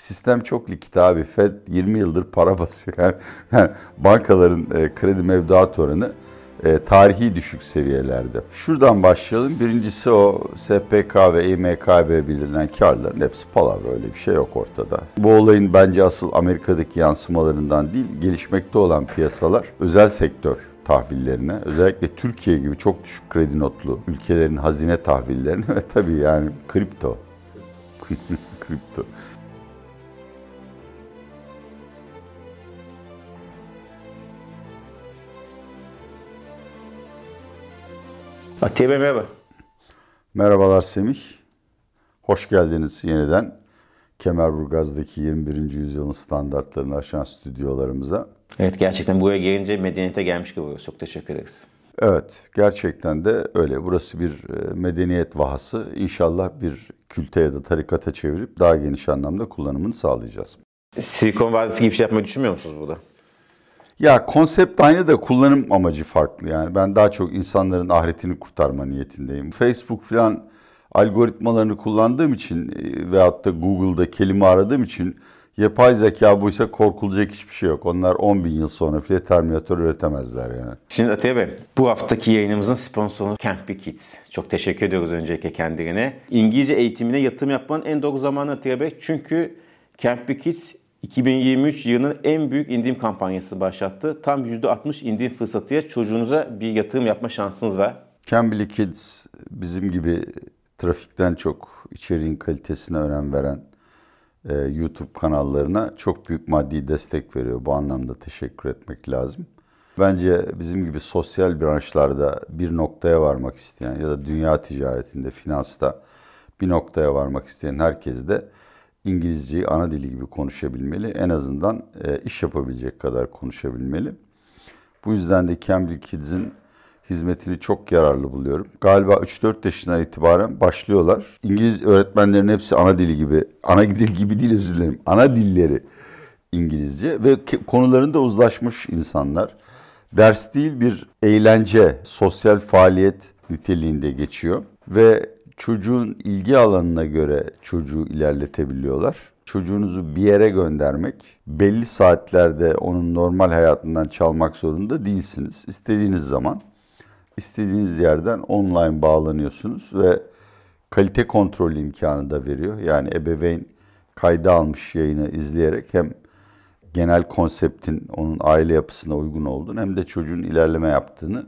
Sistem çok likit abi. Fed 20 yıldır para basıyor. Yani, bankaların e, kredi mevduat oranı e, tarihi düşük seviyelerde. Şuradan başlayalım. Birincisi o SPK ve İMKB bildirilen karların hepsi palavra. Öyle bir şey yok ortada. Bu olayın bence asıl Amerika'daki yansımalarından değil, gelişmekte olan piyasalar özel sektör tahvillerine, özellikle Türkiye gibi çok düşük kredi notlu ülkelerin hazine tahvillerine ve tabii yani kripto. kripto. Atiye Bey merhaba. Merhabalar Semih. Hoş geldiniz yeniden Kemerburgaz'daki 21. yüzyılın standartlarını aşan stüdyolarımıza. Evet gerçekten buraya gelince medeniyete gelmiş gibi oluyoruz. Çok teşekkür ederiz. Evet gerçekten de öyle. Burası bir e, medeniyet vahası. İnşallah bir külte ya da tarikata çevirip daha geniş anlamda kullanımını sağlayacağız. Silikon Vadisi gibi bir şey yapmayı düşünmüyor musunuz burada? Ya konsept aynı da kullanım amacı farklı. Yani ben daha çok insanların ahiretini kurtarma niyetindeyim. Facebook falan algoritmalarını kullandığım için e, veyahut da Google'da kelime aradığım için yapay zeka buysa korkulacak hiçbir şey yok. Onlar 10 bin yıl sonra bile Terminator üretemezler yani. Şimdi Atiye Bey, bu haftaki yayınımızın sponsoru Campy Kids. Çok teşekkür ediyoruz öncelikle kendilerine. İngilizce eğitimine yatırım yapmanın en doğru zamanı Atiye Bey. Çünkü Campy Kids 2023 yılının en büyük indirim kampanyası başlattı. Tam %60 indirim fırsatıya çocuğunuza bir yatırım yapma şansınız var. Cambly Kids bizim gibi trafikten çok içeriğin kalitesine önem veren e, YouTube kanallarına çok büyük maddi destek veriyor. Bu anlamda teşekkür etmek lazım. Bence bizim gibi sosyal branşlarda bir noktaya varmak isteyen ya da dünya ticaretinde, finansta bir noktaya varmak isteyen herkes de İngilizceyi ana dili gibi konuşabilmeli. En azından e, iş yapabilecek kadar konuşabilmeli. Bu yüzden de Cambly Kids'in hizmetini çok yararlı buluyorum. Galiba 3-4 yaşından itibaren başlıyorlar. İngiliz öğretmenlerin hepsi ana dili gibi, ana dil gibi değil özür dilerim, ana dilleri İngilizce ve konularında uzlaşmış insanlar. Ders değil bir eğlence, sosyal faaliyet niteliğinde geçiyor ve çocuğun ilgi alanına göre çocuğu ilerletebiliyorlar. Çocuğunuzu bir yere göndermek, belli saatlerde onun normal hayatından çalmak zorunda değilsiniz. İstediğiniz zaman, istediğiniz yerden online bağlanıyorsunuz ve kalite kontrol imkanı da veriyor. Yani ebeveyn kayda almış yayını izleyerek hem genel konseptin onun aile yapısına uygun olduğunu hem de çocuğun ilerleme yaptığını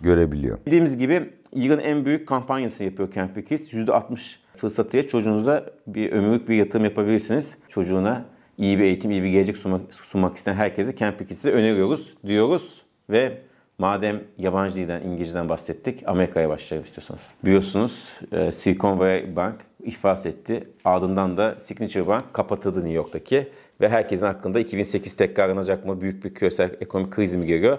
görebiliyor. Dediğimiz gibi yılın en büyük kampanyası yapıyor Camp Kids. %60 fırsatıya çocuğunuza bir ömürlük bir yatırım yapabilirsiniz. Çocuğuna iyi bir eğitim, iyi bir gelecek sunmak, sunmak isteyen herkese Camp Kids'i öneriyoruz diyoruz ve madem yabancı dilden, İngilizceden bahsettik, Amerika'ya başlayalım istiyorsanız. Biliyorsunuz e, Silicon Valley Bank iflas etti. Ardından da Signature Bank kapatıldı New York'taki ve herkesin hakkında 2008 tekrarlanacak mı, büyük bir küresel ekonomik kriz mi geliyor?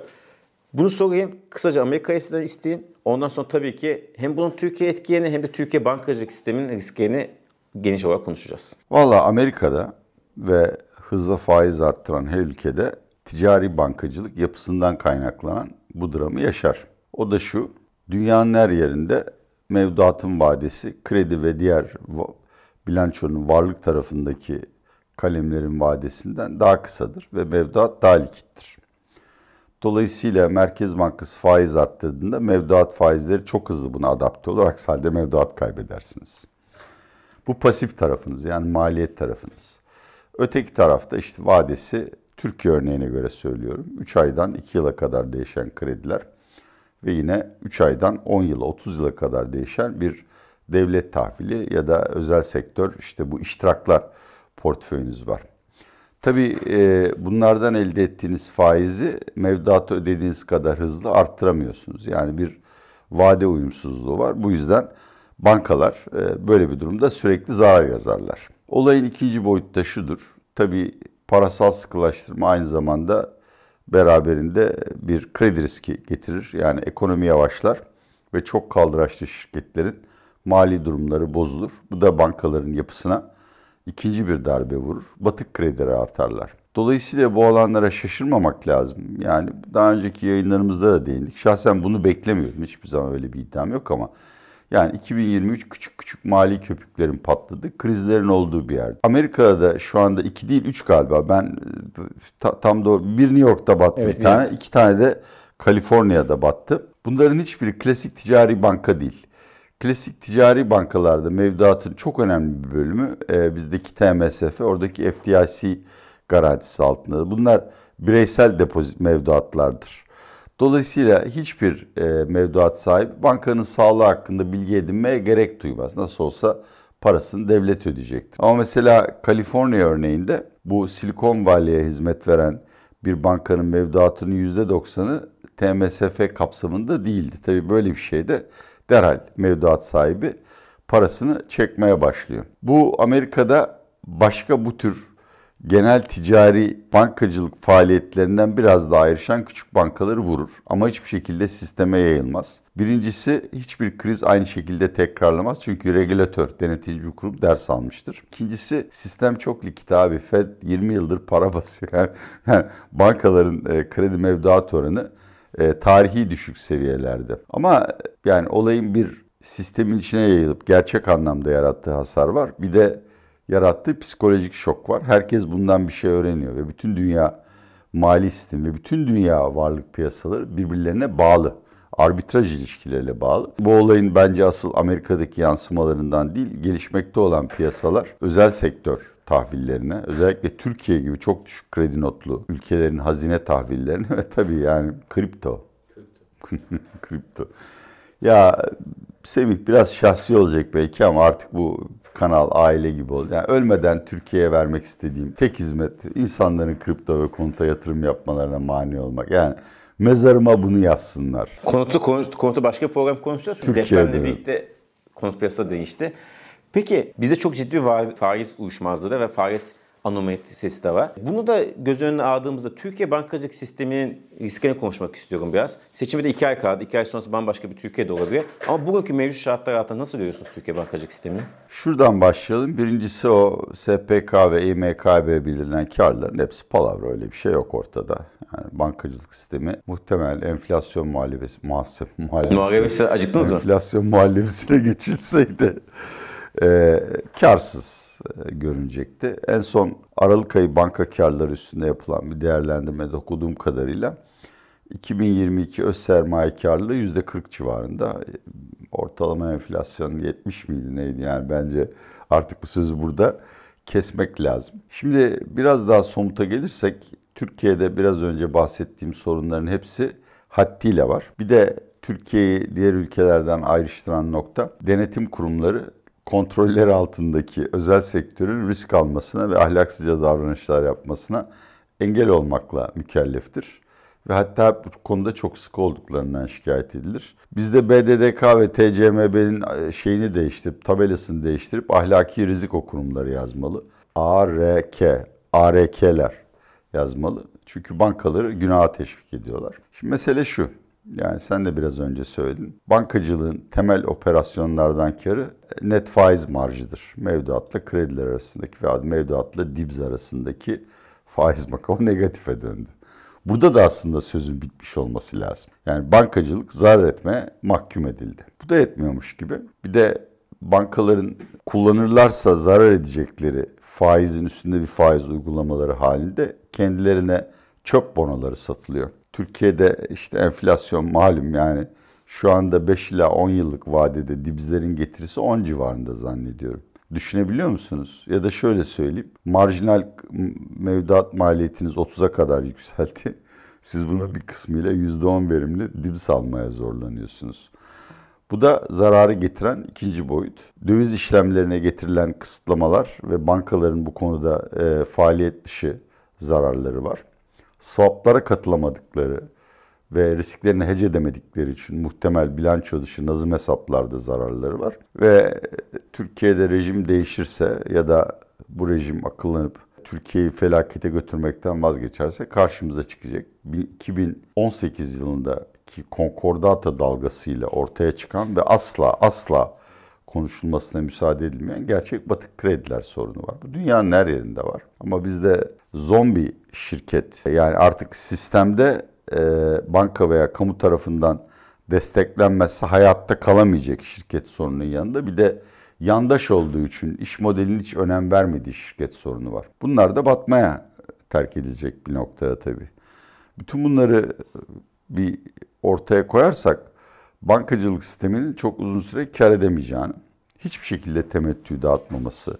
Bunu sorayım. Kısaca Amerika'ya sizden isteyeyim. Ondan sonra tabii ki hem bunun Türkiye etkilerini hem de Türkiye bankacılık sisteminin risklerini geniş olarak konuşacağız. Valla Amerika'da ve hızla faiz arttıran her ülkede ticari bankacılık yapısından kaynaklanan bu dramı yaşar. O da şu, dünyanın her yerinde mevduatın vadesi kredi ve diğer bilançonun varlık tarafındaki kalemlerin vadesinden daha kısadır ve mevduat daha likittir. Dolayısıyla Merkez Bankası faiz arttırdığında mevduat faizleri çok hızlı buna adapte olur. Aksi halde mevduat kaybedersiniz. Bu pasif tarafınız yani maliyet tarafınız. Öteki tarafta işte vadesi Türkiye örneğine göre söylüyorum. 3 aydan 2 yıla kadar değişen krediler ve yine 3 aydan 10 yıla 30 yıla kadar değişen bir devlet tahvili ya da özel sektör işte bu iştiraklar portföyünüz var. Tabii e, bunlardan elde ettiğiniz faizi mevduatı ödediğiniz kadar hızlı arttıramıyorsunuz. Yani bir vade uyumsuzluğu var. Bu yüzden bankalar e, böyle bir durumda sürekli zarar yazarlar. Olayın ikinci boyutu da şudur. Tabii parasal sıkılaştırma aynı zamanda beraberinde bir kredi riski getirir. Yani ekonomi yavaşlar ve çok kaldıraçlı şirketlerin mali durumları bozulur. Bu da bankaların yapısına ikinci bir darbe vurur. Batık kredileri artarlar. Dolayısıyla bu alanlara şaşırmamak lazım. Yani daha önceki yayınlarımızda da değindik. Şahsen bunu beklemiyordum. Hiçbir zaman öyle bir iddiam yok ama Yani 2023 küçük küçük mali köpüklerin patladı, krizlerin olduğu bir yer. Amerika'da da şu anda iki değil üç galiba. Ben ta, tam doğru bir New York'ta battı evet, bir tane, yani. iki tane de Kaliforniya'da battı. Bunların hiçbiri klasik ticari banka değil. Klasik ticari bankalarda mevduatın çok önemli bir bölümü e, bizdeki TMSF, oradaki FDIC garantisi altında. Bunlar bireysel depozit mevduatlardır. Dolayısıyla hiçbir e, mevduat sahibi bankanın sağlığı hakkında bilgi edinmeye gerek duymaz. Nasıl olsa parasını devlet ödeyecektir. Ama mesela Kaliforniya örneğinde bu Silikon Valley'e hizmet veren bir bankanın mevduatının %90'ı TMSF kapsamında değildi. Tabii böyle bir şeyde derhal mevduat sahibi parasını çekmeye başlıyor. Bu Amerika'da başka bu tür genel ticari bankacılık faaliyetlerinden biraz daha ayrışan küçük bankaları vurur. Ama hiçbir şekilde sisteme yayılmaz. Birincisi hiçbir kriz aynı şekilde tekrarlamaz. Çünkü regülatör, denetici kurum ders almıştır. İkincisi sistem çok likit abi. Fed 20 yıldır para basıyor. Yani, yani bankaların e, kredi mevduat oranı e, tarihi düşük seviyelerde. Ama yani olayın bir sistemin içine yayılıp gerçek anlamda yarattığı hasar var. Bir de yarattığı psikolojik şok var. Herkes bundan bir şey öğreniyor ve bütün dünya mali sistem ve bütün dünya varlık piyasaları birbirlerine bağlı. Arbitraj ilişkileriyle bağlı. Bu olayın bence asıl Amerika'daki yansımalarından değil, gelişmekte olan piyasalar özel sektör tahvillerine, özellikle Türkiye gibi çok düşük kredi notlu ülkelerin hazine tahvillerine ve tabii yani kripto. kripto. Ya Semih biraz şahsi olacak belki ama artık bu kanal aile gibi oldu. Yani ölmeden Türkiye'ye vermek istediğim tek hizmet insanların kripto ve konuta yatırım yapmalarına mani olmak. Yani mezarıma bunu yazsınlar. Konutu, konutu, konutu başka bir program konuşacağız. Çünkü Türkiye'de depremle birlikte konut piyasası değişti. Peki bizde çok ciddi bir faiz uyuşmazlığı ve faiz anomalisi de var. Bunu da göz önüne aldığımızda Türkiye bankacılık sisteminin riskini konuşmak istiyorum biraz. Seçimi de iki ay kaldı. İki ay sonrası bambaşka bir Türkiye'de olabilir. Ama bugünkü mevcut şartlar altında nasıl görüyorsunuz Türkiye bankacılık sistemini? Şuradan başlayalım. Birincisi o SPK ve İMKB bildirilen karların hepsi palavra. Öyle bir şey yok ortada. Yani bankacılık sistemi muhtemel enflasyon muhalefesi, muhasebe muhalefesi. Muhalefesi acıktınız mı? Enflasyon muhalefesine geçilseydi e, karsız e, görünecekti. En son Aralık ayı banka karları üstünde yapılan bir değerlendirmede okuduğum kadarıyla 2022 öz sermaye karlılığı %40 civarında. Ortalama enflasyon 70 miydi neydi yani bence artık bu sözü burada kesmek lazım. Şimdi biraz daha somuta gelirsek Türkiye'de biraz önce bahsettiğim sorunların hepsi haddiyle var. Bir de Türkiye'yi diğer ülkelerden ayrıştıran nokta denetim kurumları kontroller altındaki özel sektörün risk almasına ve ahlaksızca davranışlar yapmasına engel olmakla mükelleftir. Ve hatta bu konuda çok sık olduklarından şikayet edilir. Bizde BDDK ve TCMB'nin e, şeyini değiştirip, tabelasını değiştirip ahlaki rizik kurumları yazmalı. ARK, ARK'ler yazmalı. Çünkü bankaları günaha teşvik ediyorlar. Şimdi mesele şu. Yani sen de biraz önce söyledin. Bankacılığın temel operasyonlardan karı net faiz marjıdır. Mevduatla krediler arasındaki veya mevduatla dibz arasındaki faiz makamı negatife döndü. Burada da aslında sözün bitmiş olması lazım. Yani bankacılık zarar etmeye mahkum edildi. Bu da etmiyormuş gibi. Bir de bankaların kullanırlarsa zarar edecekleri faizin üstünde bir faiz uygulamaları halinde kendilerine çöp bonoları satılıyor. Türkiye'de işte enflasyon malum yani şu anda 5 ila 10 yıllık vadede dibizlerin getirisi 10 civarında zannediyorum. Düşünebiliyor musunuz? Ya da şöyle söyleyeyim. Marjinal mevduat maliyetiniz 30'a kadar yükseldi. Siz buna bir kısmıyla %10 verimli dibs almaya zorlanıyorsunuz. Bu da zararı getiren ikinci boyut. Döviz işlemlerine getirilen kısıtlamalar ve bankaların bu konuda e, faaliyet dışı zararları var swaplara katılamadıkları ve risklerini hece edemedikleri için muhtemel bilanço dışı nazım hesaplarda zararları var. Ve Türkiye'de rejim değişirse ya da bu rejim akıllanıp Türkiye'yi felakete götürmekten vazgeçerse karşımıza çıkacak. 2018 yılındaki konkordata dalgasıyla ortaya çıkan ve asla asla konuşulmasına müsaade edilmeyen gerçek batık krediler sorunu var. Bu dünyanın her yerinde var. Ama bizde zombi şirket yani artık sistemde e, banka veya kamu tarafından desteklenmezse hayatta kalamayacak şirket sorunun yanında bir de yandaş olduğu için iş modelinin hiç önem vermediği şirket sorunu var. Bunlar da batmaya terk edilecek bir noktada tabii. Bütün bunları bir ortaya koyarsak bankacılık sisteminin çok uzun süre kar edemeyeceğini, hiçbir şekilde temettü dağıtmaması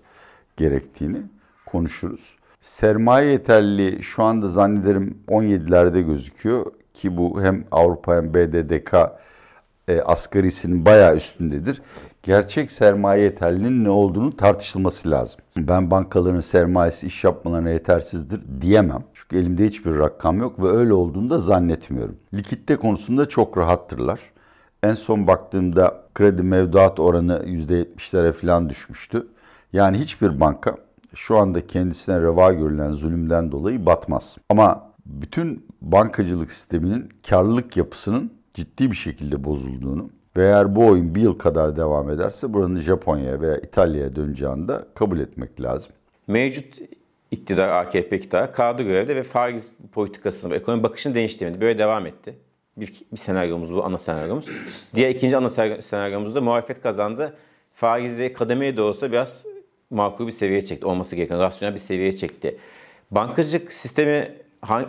gerektiğini konuşuruz. Sermaye yeterli şu anda zannederim 17'lerde gözüküyor ki bu hem Avrupa hem BDDK e, asgarisinin bayağı üstündedir. Gerçek sermaye yeterliliğinin ne olduğunu tartışılması lazım. Ben bankaların sermayesi iş yapmalarına yetersizdir diyemem. Çünkü elimde hiçbir rakam yok ve öyle olduğunu da zannetmiyorum. Likitte konusunda çok rahattırlar. En son baktığımda kredi mevduat oranı %70'lere falan düşmüştü. Yani hiçbir banka şu anda kendisine reva görülen zulümden dolayı batmaz. Ama bütün bankacılık sisteminin karlılık yapısının ciddi bir şekilde bozulduğunu ve eğer bu oyun bir yıl kadar devam ederse buranın Japonya'ya veya İtalya'ya döneceğini de kabul etmek lazım. Mevcut iktidar, AKP iktidarı kaldı görevde ve faiz politikasını, ekonomi bakışını değiştirmedi. Böyle devam etti. Bir, bir senaryomuz bu, ana senaryomuz. Diğer ikinci ana senaryomuzda muhalefet kazandı. Faizleri kademeye de olsa biraz makul bir seviyeye çekti. Olması gereken rasyonel bir seviyeye çekti. Bankacılık sistemi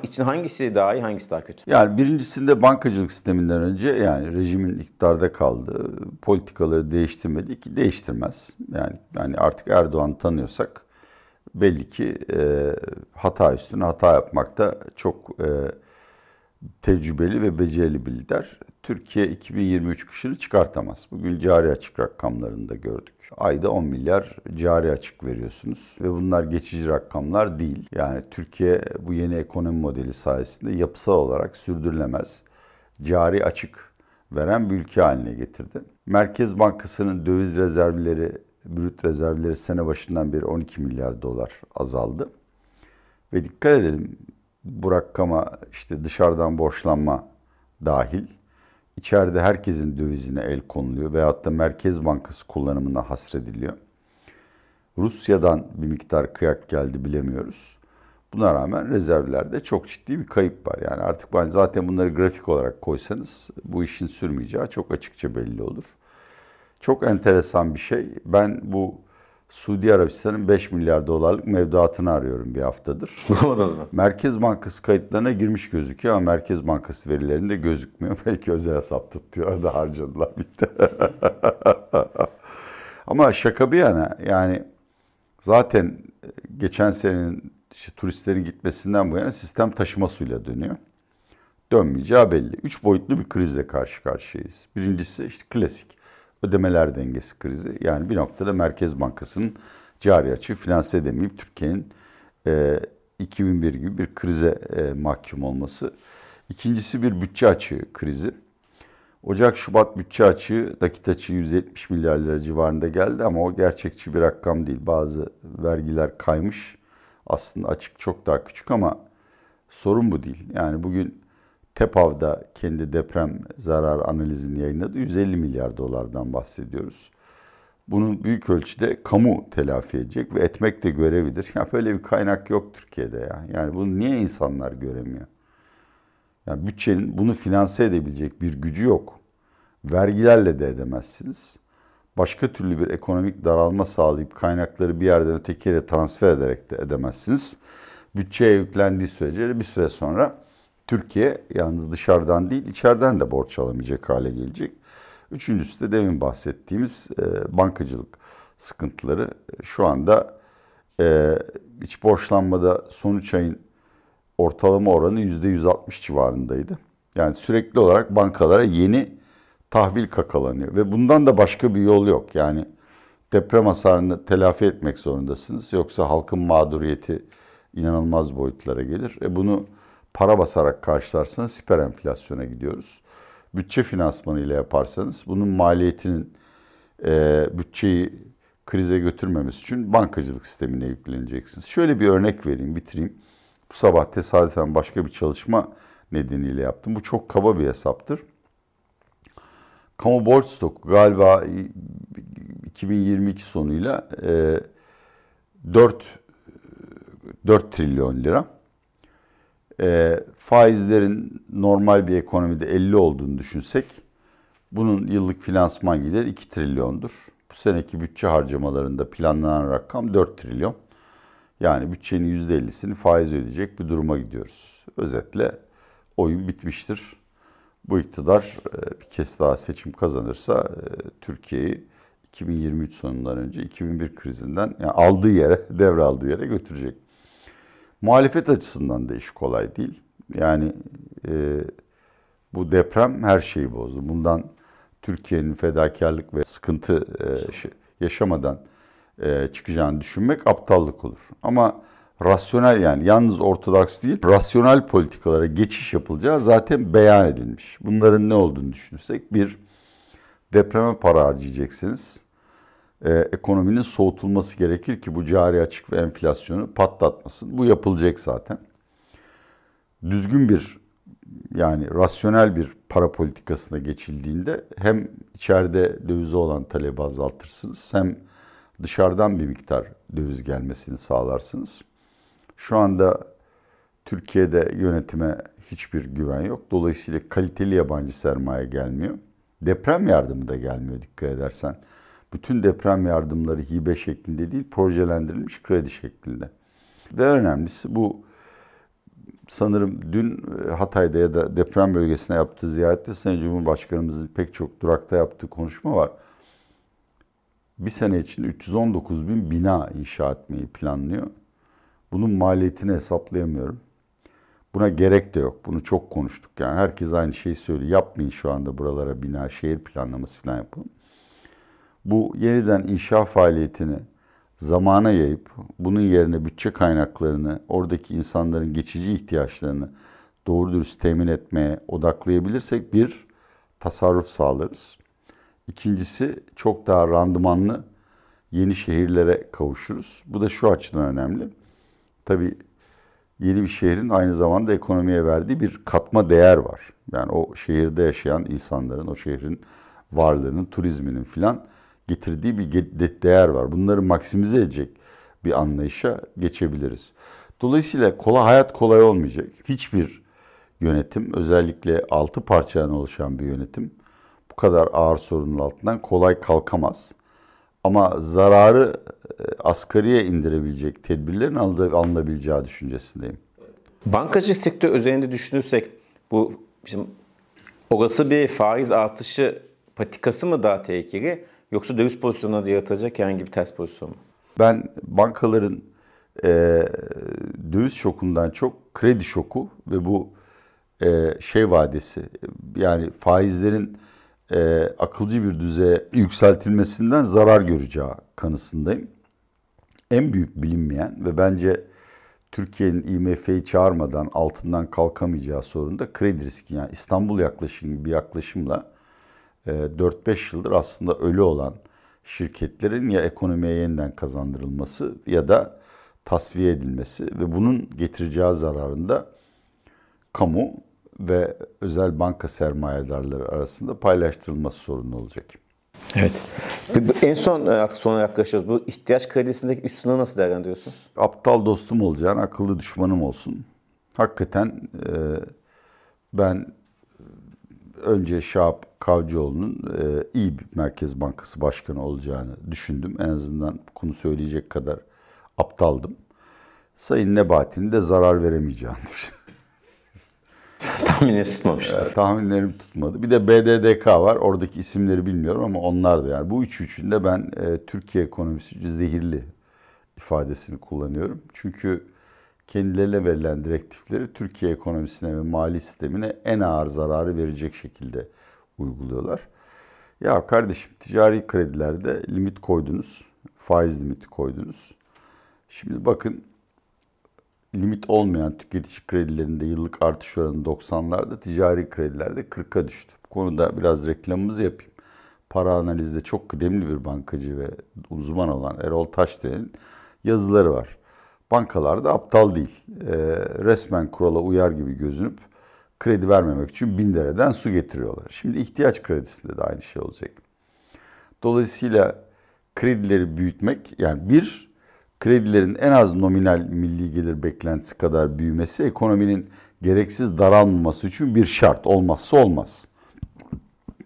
için hangisi daha iyi, hangisi daha kötü? Yani birincisinde bankacılık sisteminden önce yani rejimin iktidarda kaldı, politikaları değiştirmedi ki değiştirmez. Yani yani artık Erdoğan tanıyorsak belli ki e, hata üstüne hata yapmakta çok e, tecrübeli ve becerili bir lider. Türkiye 2023 kışını çıkartamaz. Bugün cari açık rakamlarını da gördük. Ayda 10 milyar cari açık veriyorsunuz ve bunlar geçici rakamlar değil. Yani Türkiye bu yeni ekonomi modeli sayesinde yapısal olarak sürdürülemez cari açık veren bir ülke haline getirdi. Merkez Bankası'nın döviz rezervleri, brüt rezervleri sene başından beri 12 milyar dolar azaldı. Ve dikkat edelim bu rakama işte dışarıdan borçlanma dahil içeride herkesin dövizine el konuluyor veyahut da Merkez Bankası kullanımına hasrediliyor. Rusya'dan bir miktar kıyak geldi bilemiyoruz. Buna rağmen rezervlerde çok ciddi bir kayıp var. Yani artık ben zaten bunları grafik olarak koysanız bu işin sürmeyeceği çok açıkça belli olur. Çok enteresan bir şey. Ben bu Suudi Arabistan'ın 5 milyar dolarlık mevduatını arıyorum bir haftadır. Bulamadınız mı? Merkez Bankası kayıtlarına girmiş gözüküyor ama Merkez Bankası verilerinde gözükmüyor. Belki özel hesap tutuyor da harcadılar bitti. ama şaka bir yana yani zaten geçen senenin işte turistlerin gitmesinden bu yana sistem taşıma suyla dönüyor. Dönmeyeceği belli. Üç boyutlu bir krizle karşı karşıyayız. Birincisi işte klasik ödemeler dengesi krizi. Yani bir noktada Merkez Bankası'nın cari açığı finanse edemeyip Türkiye'nin e, 2001 gibi bir krize e, mahkum olması. İkincisi bir bütçe açığı krizi. Ocak-Şubat bütçe açığı, nakit açığı 170 milyar lira civarında geldi ama o gerçekçi bir rakam değil. Bazı vergiler kaymış. Aslında açık çok daha küçük ama sorun bu değil. Yani bugün TEPAV'da kendi deprem zarar analizini yayınladı. 150 milyar dolardan bahsediyoruz. Bunun büyük ölçüde kamu telafi edecek ve etmek de görevidir. Ya böyle bir kaynak yok Türkiye'de ya. Yani bunu niye insanlar göremiyor? Yani bütçenin bunu finanse edebilecek bir gücü yok. Vergilerle de edemezsiniz. Başka türlü bir ekonomik daralma sağlayıp kaynakları bir yerden öteki yere transfer ederek de edemezsiniz. Bütçeye yüklendiği sürece bir süre sonra Türkiye yalnız dışarıdan değil içeriden de borç alamayacak hale gelecek. Üçüncüsü de demin bahsettiğimiz e, bankacılık sıkıntıları. Şu anda e, iç borçlanmada son 3 ayın ortalama oranı %160 civarındaydı. Yani sürekli olarak bankalara yeni tahvil kakalanıyor ve bundan da başka bir yol yok. Yani deprem hasarını telafi etmek zorundasınız. Yoksa halkın mağduriyeti inanılmaz boyutlara gelir. E bunu para basarak karşılarsanız siper enflasyona gidiyoruz. Bütçe finansmanı ile yaparsanız bunun maliyetinin e, bütçeyi krize götürmemesi için bankacılık sistemine yükleneceksiniz. Şöyle bir örnek vereyim, bitireyim. Bu sabah tesadüfen başka bir çalışma nedeniyle yaptım. Bu çok kaba bir hesaptır. Kamu borç stoku galiba 2022 sonuyla e, 4 4 trilyon lira e, faizlerin normal bir ekonomide 50 olduğunu düşünsek Bunun yıllık finansman gideri 2 trilyondur. Bu seneki bütçe harcamalarında planlanan rakam 4 trilyon. Yani bütçenin %50'sini faiz ödeyecek bir duruma gidiyoruz. Özetle oyun bitmiştir. Bu iktidar e, bir kez daha seçim kazanırsa e, Türkiye'yi 2023 sonundan önce 2001 krizinden yani aldığı yere, devraldığı yere götürecek. Muhalefet açısından da iş kolay değil. Yani e, bu deprem her şeyi bozdu. Bundan Türkiye'nin fedakarlık ve sıkıntı e, yaşamadan e, çıkacağını düşünmek aptallık olur. Ama rasyonel yani yalnız ortodoks değil, rasyonel politikalara geçiş yapılacağı zaten beyan edilmiş. Bunların ne olduğunu düşünürsek bir depreme para harcayacaksınız. Ee, ekonominin soğutulması gerekir ki bu cari açık ve enflasyonu patlatmasın. Bu yapılacak zaten. Düzgün bir yani rasyonel bir para politikasına geçildiğinde hem içeride dövize olan talebi azaltırsınız hem dışarıdan bir miktar döviz gelmesini sağlarsınız. Şu anda Türkiye'de yönetime hiçbir güven yok. Dolayısıyla kaliteli yabancı sermaye gelmiyor. Deprem yardımı da gelmiyor dikkat edersen. Bütün deprem yardımları hibe şeklinde değil, projelendirilmiş kredi şeklinde. Ve önemlisi bu sanırım dün e, Hatay'da ya da deprem bölgesine yaptığı ziyarette Sayın Cumhurbaşkanımızın pek çok durakta yaptığı konuşma var. Bir sene içinde 319 bin bina inşa etmeyi planlıyor. Bunun maliyetini hesaplayamıyorum. Buna gerek de yok. Bunu çok konuştuk yani. Herkes aynı şeyi söylüyor. Yapmayın şu anda buralara bina, şehir planlaması falan yapın. Bu yeniden inşa faaliyetini zamana yayıp bunun yerine bütçe kaynaklarını, oradaki insanların geçici ihtiyaçlarını doğru dürüst temin etmeye odaklayabilirsek bir tasarruf sağlarız. İkincisi çok daha randımanlı yeni şehirlere kavuşuruz. Bu da şu açıdan önemli. Tabii yeni bir şehrin aynı zamanda ekonomiye verdiği bir katma değer var. Yani o şehirde yaşayan insanların, o şehrin varlığının, turizminin filan getirdiği bir değer var. Bunları maksimize edecek bir anlayışa geçebiliriz. Dolayısıyla kolay hayat kolay olmayacak. Hiçbir yönetim, özellikle altı parçadan oluşan bir yönetim bu kadar ağır sorunun altından kolay kalkamaz. Ama zararı e, asgariye indirebilecek tedbirlerin alınabileceği düşüncesindeyim. Bankacılık sektörü üzerinde düşünürsek bu bizim olası bir faiz artışı patikası mı daha tehlikeli yoksa döviz pozisyonuna da yaratacak herhangi bir ters pozisyon mu? Ben bankaların e, döviz şokundan çok kredi şoku ve bu e, şey vadesi yani faizlerin e, akılcı bir düzeye yükseltilmesinden zarar göreceği kanısındayım. En büyük bilinmeyen ve bence Türkiye'nin IMF'yi çağırmadan altından kalkamayacağı sorun da kredi riski. Yani İstanbul yaklaşım bir yaklaşımla 4-5 yıldır aslında ölü olan şirketlerin ya ekonomiye yeniden kazandırılması ya da tasfiye edilmesi ve bunun getireceği zararında kamu ve özel banka sermayedarları arasında paylaştırılması sorunu olacak. Evet. En son e, artık sona yaklaşıyoruz. Bu ihtiyaç kredisindeki üst sınırı nasıl değerlendiriyorsunuz? Aptal dostum olacağın, akıllı düşmanım olsun. Hakikaten e, ben önce Şahap Kavcıoğlu'nun e, iyi bir Merkez Bankası Başkanı olacağını düşündüm. En azından konu söyleyecek kadar aptaldım. Sayın Nebati'nin de zarar veremeyeceğini düşündüm. Tahmininiz tutmamış. E, tahminlerim tutmadı. Bir de BDDK var. Oradaki isimleri bilmiyorum ama onlar da yani. Bu üç üçünde ben e, Türkiye ekonomisi zehirli ifadesini kullanıyorum. Çünkü kendilerine verilen direktifleri Türkiye ekonomisine ve mali sistemine en ağır zararı verecek şekilde uyguluyorlar. Ya kardeşim ticari kredilerde limit koydunuz. Faiz limiti koydunuz. Şimdi bakın limit olmayan tüketici kredilerinde yıllık artış oranı 90'larda, ticari kredilerde 40'a düştü. Bu konuda biraz reklamımızı yapayım. Para analizde çok kıdemli bir bankacı ve uzman olan Erol Taşdere'nin yazıları var. Bankalar da aptal değil. E, resmen kurala uyar gibi gözünüp kredi vermemek için bin dereden su getiriyorlar. Şimdi ihtiyaç kredisinde de aynı şey olacak. Dolayısıyla kredileri büyütmek yani bir kredilerin en az nominal milli gelir beklentisi kadar büyümesi ekonominin gereksiz daralmaması için bir şart olmazsa olmaz.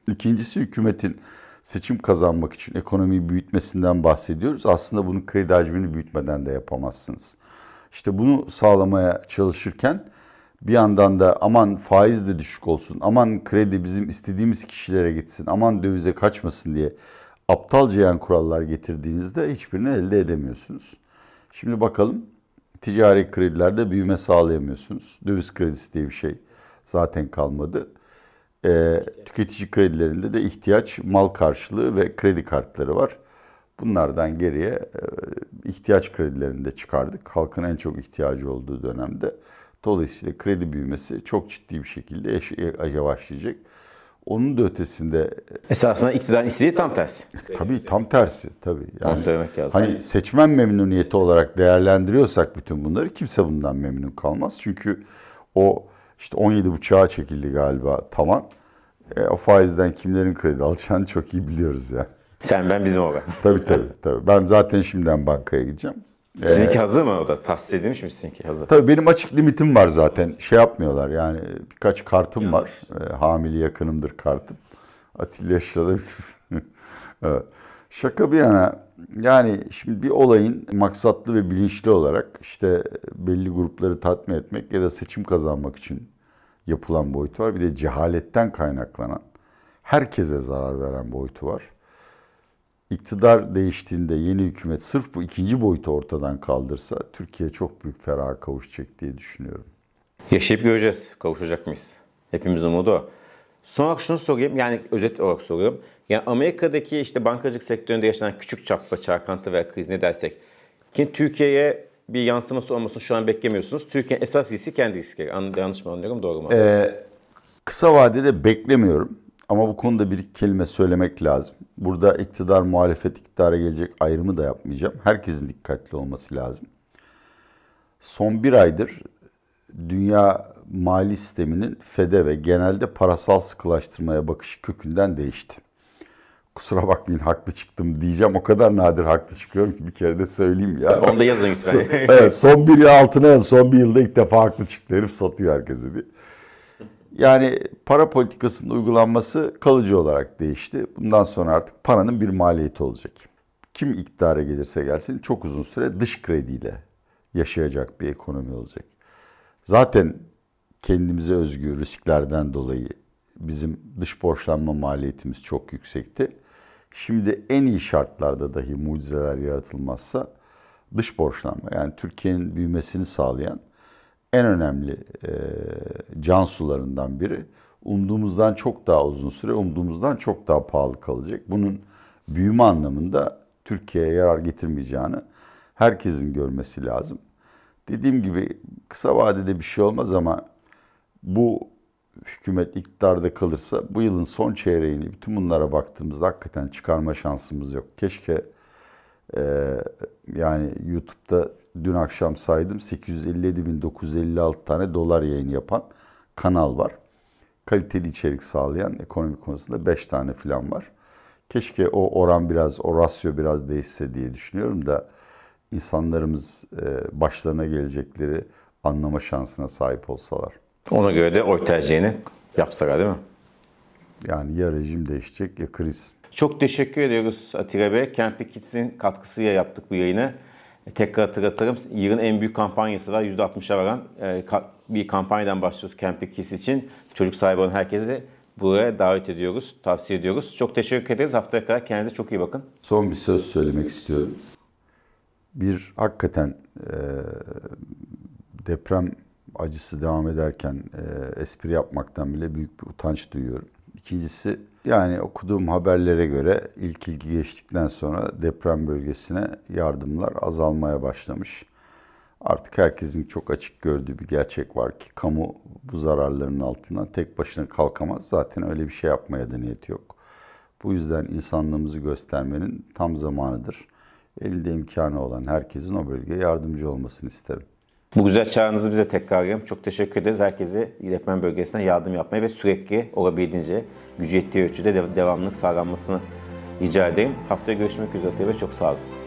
İkincisi hükümetin seçim kazanmak için ekonomiyi büyütmesinden bahsediyoruz. Aslında bunu kredi hacmini büyütmeden de yapamazsınız. İşte bunu sağlamaya çalışırken bir yandan da aman faiz de düşük olsun, aman kredi bizim istediğimiz kişilere gitsin, aman dövize kaçmasın diye aptalca yan kurallar getirdiğinizde hiçbirini elde edemiyorsunuz. Şimdi bakalım ticari kredilerde büyüme sağlayamıyorsunuz. Döviz kredisi diye bir şey zaten kalmadı. Ee, tüketici kredilerinde de ihtiyaç mal karşılığı ve kredi kartları var. Bunlardan geriye e, ihtiyaç kredilerini de çıkardık. Halkın en çok ihtiyacı olduğu dönemde. Dolayısıyla kredi büyümesi çok ciddi bir şekilde yavaşlayacak. Onun da ötesinde esasında iktidar istediği tam tersi. Tabii tam tersi tabii. Yani, Onu söylemek lazım. Hani seçmen memnuniyeti olarak değerlendiriyorsak bütün bunları kimse bundan memnun kalmaz. Çünkü o işte 17.5'a çekildi galiba tavan. E, o faizden kimlerin kredi alacağını çok iyi biliyoruz yani. Sen ben bizim orada. tabii tabii. tabii. Ben zaten şimdiden bankaya gideceğim. Sizinki ee, hazır mı o da? Tahsis edilmiş mi sizinki hazır? Tabii benim açık limitim var zaten. Şey yapmıyorlar yani birkaç kartım Yanlış. var. E, hamile yakınımdır kartım. Atilla Yaşar'da evet. Şaka bir yana yani şimdi bir olayın maksatlı ve bilinçli olarak işte belli grupları tatmin etmek ya da seçim kazanmak için yapılan boyutu var. Bir de cehaletten kaynaklanan herkese zarar veren boyutu var iktidar değiştiğinde yeni hükümet sırf bu ikinci boyutu ortadan kaldırsa Türkiye çok büyük feraha kavuşacak diye düşünüyorum. Yaşayıp göreceğiz. Kavuşacak mıyız? Hepimizin umudu o. Son olarak şunu sorayım. Yani özet olarak soruyorum. Yani Amerika'daki işte bankacılık sektöründe yaşanan küçük çaplı çarkantı veya kriz ne dersek ki Türkiye'ye bir yansıması olmasını şu an beklemiyorsunuz. Türkiye'nin esas riski kendi riskleri. Yanlış mı anlıyorum? Doğru mu? Ee, kısa vadede beklemiyorum. Ama bu konuda bir kelime söylemek lazım. Burada iktidar muhalefet iktidara gelecek ayrımı da yapmayacağım. Herkesin dikkatli olması lazım. Son bir aydır dünya mali sisteminin FED'e ve genelde parasal sıkılaştırmaya bakışı kökünden değişti. Kusura bakmayın haklı çıktım diyeceğim. O kadar nadir haklı çıkıyorum ki bir kere de söyleyeyim ya. Onu da yazın lütfen. evet son bir yıl altına son bir yılda ilk defa haklı çıktı. Herif satıyor herkese diye. Yani para politikasının uygulanması kalıcı olarak değişti. Bundan sonra artık paranın bir maliyeti olacak. Kim iktidara gelirse gelsin çok uzun süre dış krediyle yaşayacak bir ekonomi olacak. Zaten kendimize özgü risklerden dolayı bizim dış borçlanma maliyetimiz çok yüksekti. Şimdi en iyi şartlarda dahi mucizeler yaratılmazsa dış borçlanma yani Türkiye'nin büyümesini sağlayan en önemli e, can sularından biri. Umduğumuzdan çok daha uzun süre, umduğumuzdan çok daha pahalı kalacak. Bunun büyüme anlamında Türkiye'ye yarar getirmeyeceğini herkesin görmesi lazım. Dediğim gibi kısa vadede bir şey olmaz ama bu hükümet iktidarda kalırsa bu yılın son çeyreğini bütün bunlara baktığımızda hakikaten çıkarma şansımız yok. Keşke e, yani YouTube'da dün akşam saydım 857.956 tane dolar yayın yapan kanal var. Kaliteli içerik sağlayan ekonomi konusunda 5 tane filan var. Keşke o oran biraz, o rasyo biraz değişse diye düşünüyorum da insanlarımız e, başlarına gelecekleri anlama şansına sahip olsalar. Ona göre de oy tercihini yapsalar değil mi? Yani ya rejim değişecek ya kriz. Çok teşekkür ediyoruz Atilla Bey. Camping Kids'in katkısıyla yaptık bu yayını. E, tekrar hatırlatırım. Yılın en büyük kampanyası var. %60'a varan e, bir kampanyadan başlıyoruz Camping Kids için. Çocuk sahibi olan herkesi buraya davet ediyoruz, tavsiye ediyoruz. Çok teşekkür ederiz. Haftaya kadar kendinize çok iyi bakın. Son bir söz söylemek istiyorum. Bir hakikaten e, deprem acısı devam ederken e, espri yapmaktan bile büyük bir utanç duyuyorum. İkincisi yani okuduğum haberlere göre ilk ilgi geçtikten sonra deprem bölgesine yardımlar azalmaya başlamış. Artık herkesin çok açık gördüğü bir gerçek var ki kamu bu zararların altından tek başına kalkamaz. Zaten öyle bir şey yapmaya da niyeti yok. Bu yüzden insanlığımızı göstermenin tam zamanıdır. Elinde imkanı olan herkesin o bölgeye yardımcı olmasını isterim. Bu güzel çağrınızı bize tekrar Çok teşekkür ederiz. Herkese deprem bölgesine yardım yapmaya ve sürekli olabildiğince gücü yettiği ölçüde devamlılık sağlanmasını rica edeyim. Haftaya görüşmek üzere. Çok sağ olun.